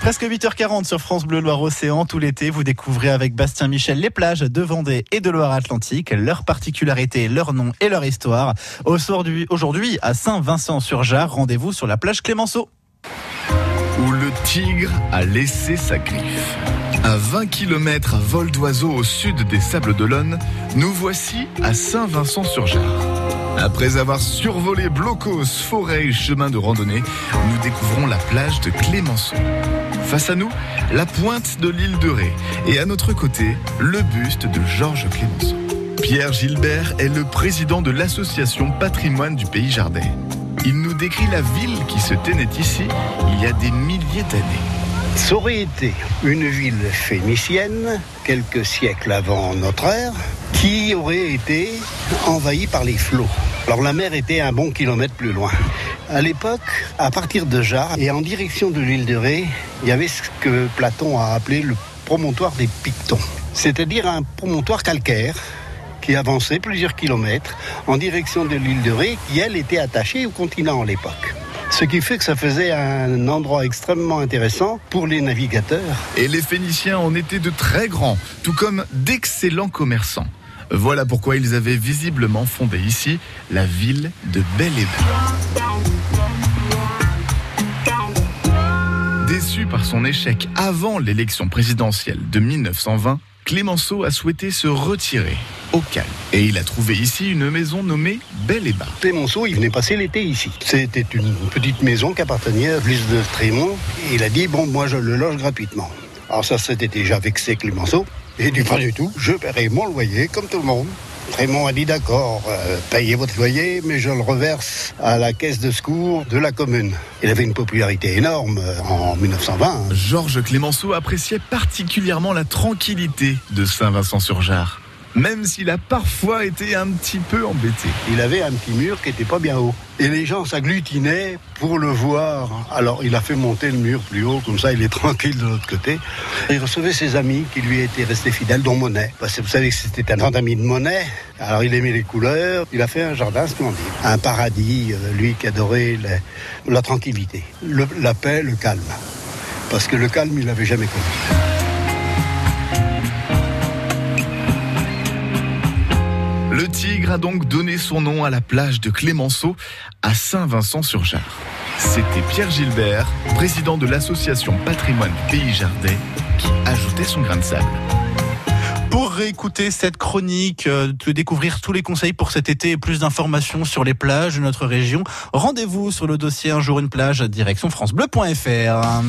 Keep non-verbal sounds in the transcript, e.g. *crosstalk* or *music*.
Presque 8h40 sur France Bleu Loire-Océan. Tout l'été, vous découvrez avec Bastien Michel les plages de Vendée et de Loire-Atlantique, leurs particularités, leurs noms et leur histoire. Aujourd'hui, à Saint-Vincent-sur-Jard, rendez-vous sur la plage Clémenceau. Où le tigre a laissé sa griffe. À 20 km à vol d'oiseau au sud des Sables d'Olonne, nous voici à Saint-Vincent-sur-Jard. Après avoir survolé blocos, forêts et chemins de randonnée, nous découvrons la plage de Clémenceau. Face à nous, la pointe de l'île de Ré et à notre côté, le buste de Georges Clémenceau. Pierre Gilbert est le président de l'association Patrimoine du Pays Jardin. Il nous décrit la ville qui se tenait ici il y a des milliers d'années. Ça aurait été une ville phénicienne, quelques siècles avant notre ère, qui aurait été envahie par les flots. Alors la mer était un bon kilomètre plus loin. À l'époque, à partir de Jarre et en direction de l'île de Ré, il y avait ce que Platon a appelé le promontoire des Pictons, c'est-à-dire un promontoire calcaire qui avançait plusieurs kilomètres en direction de l'île de Ré, qui elle était attachée au continent à l'époque. Ce qui fait que ça faisait un endroit extrêmement intéressant pour les navigateurs. Et les Phéniciens en étaient de très grands, tout comme d'excellents commerçants. Voilà pourquoi ils avaient visiblement fondé ici la ville de bel Déçu par son échec avant l'élection présidentielle de 1920, Clémenceau a souhaité se retirer au calme. Et il a trouvé ici une maison nommée Belle et Bas. Clémenceau, il venait passer l'été ici. C'était une petite maison qui appartenait à l'église de Trémont. Et il a dit, bon, moi je le loge gratuitement. Alors ça, c'était déjà vexé Clémenceau. Il dit pas du tout, je paierai mon loyer comme tout le monde. Raymond a dit d'accord, euh, payez votre loyer, mais je le reverse à la caisse de secours de la commune. Il avait une popularité énorme euh, en 1920. Georges Clémenceau appréciait particulièrement la tranquillité de Saint-Vincent-sur-Jard même s'il a parfois été un petit peu embêté. Il avait un petit mur qui était pas bien haut. Et les gens s'agglutinaient pour le voir. Alors il a fait monter le mur plus haut, comme ça il est *laughs* tranquille de l'autre côté. Il recevait ses amis qui lui étaient restés fidèles, dont Monet. Vous savez que c'était un grand ami de Monet. Alors il aimait les couleurs. Il a fait un jardin splendide. Un paradis, euh, lui qui adorait la, tranquillité, la paix, le calme. Parce que le calme, il n'avait jamais connu. Le Tigre a donc donné son nom à la plage de Clémenceau à Saint-Vincent-sur-Jard. C'était Pierre Gilbert, président de l'association Patrimoine Pays Jardin, qui ajoutait son grain de sable. Pour réécouter cette chronique, euh, découvrir tous les conseils pour cet été et plus d'informations sur les plages de notre région, rendez-vous sur le dossier Un jour une plage direction francebleu.fr.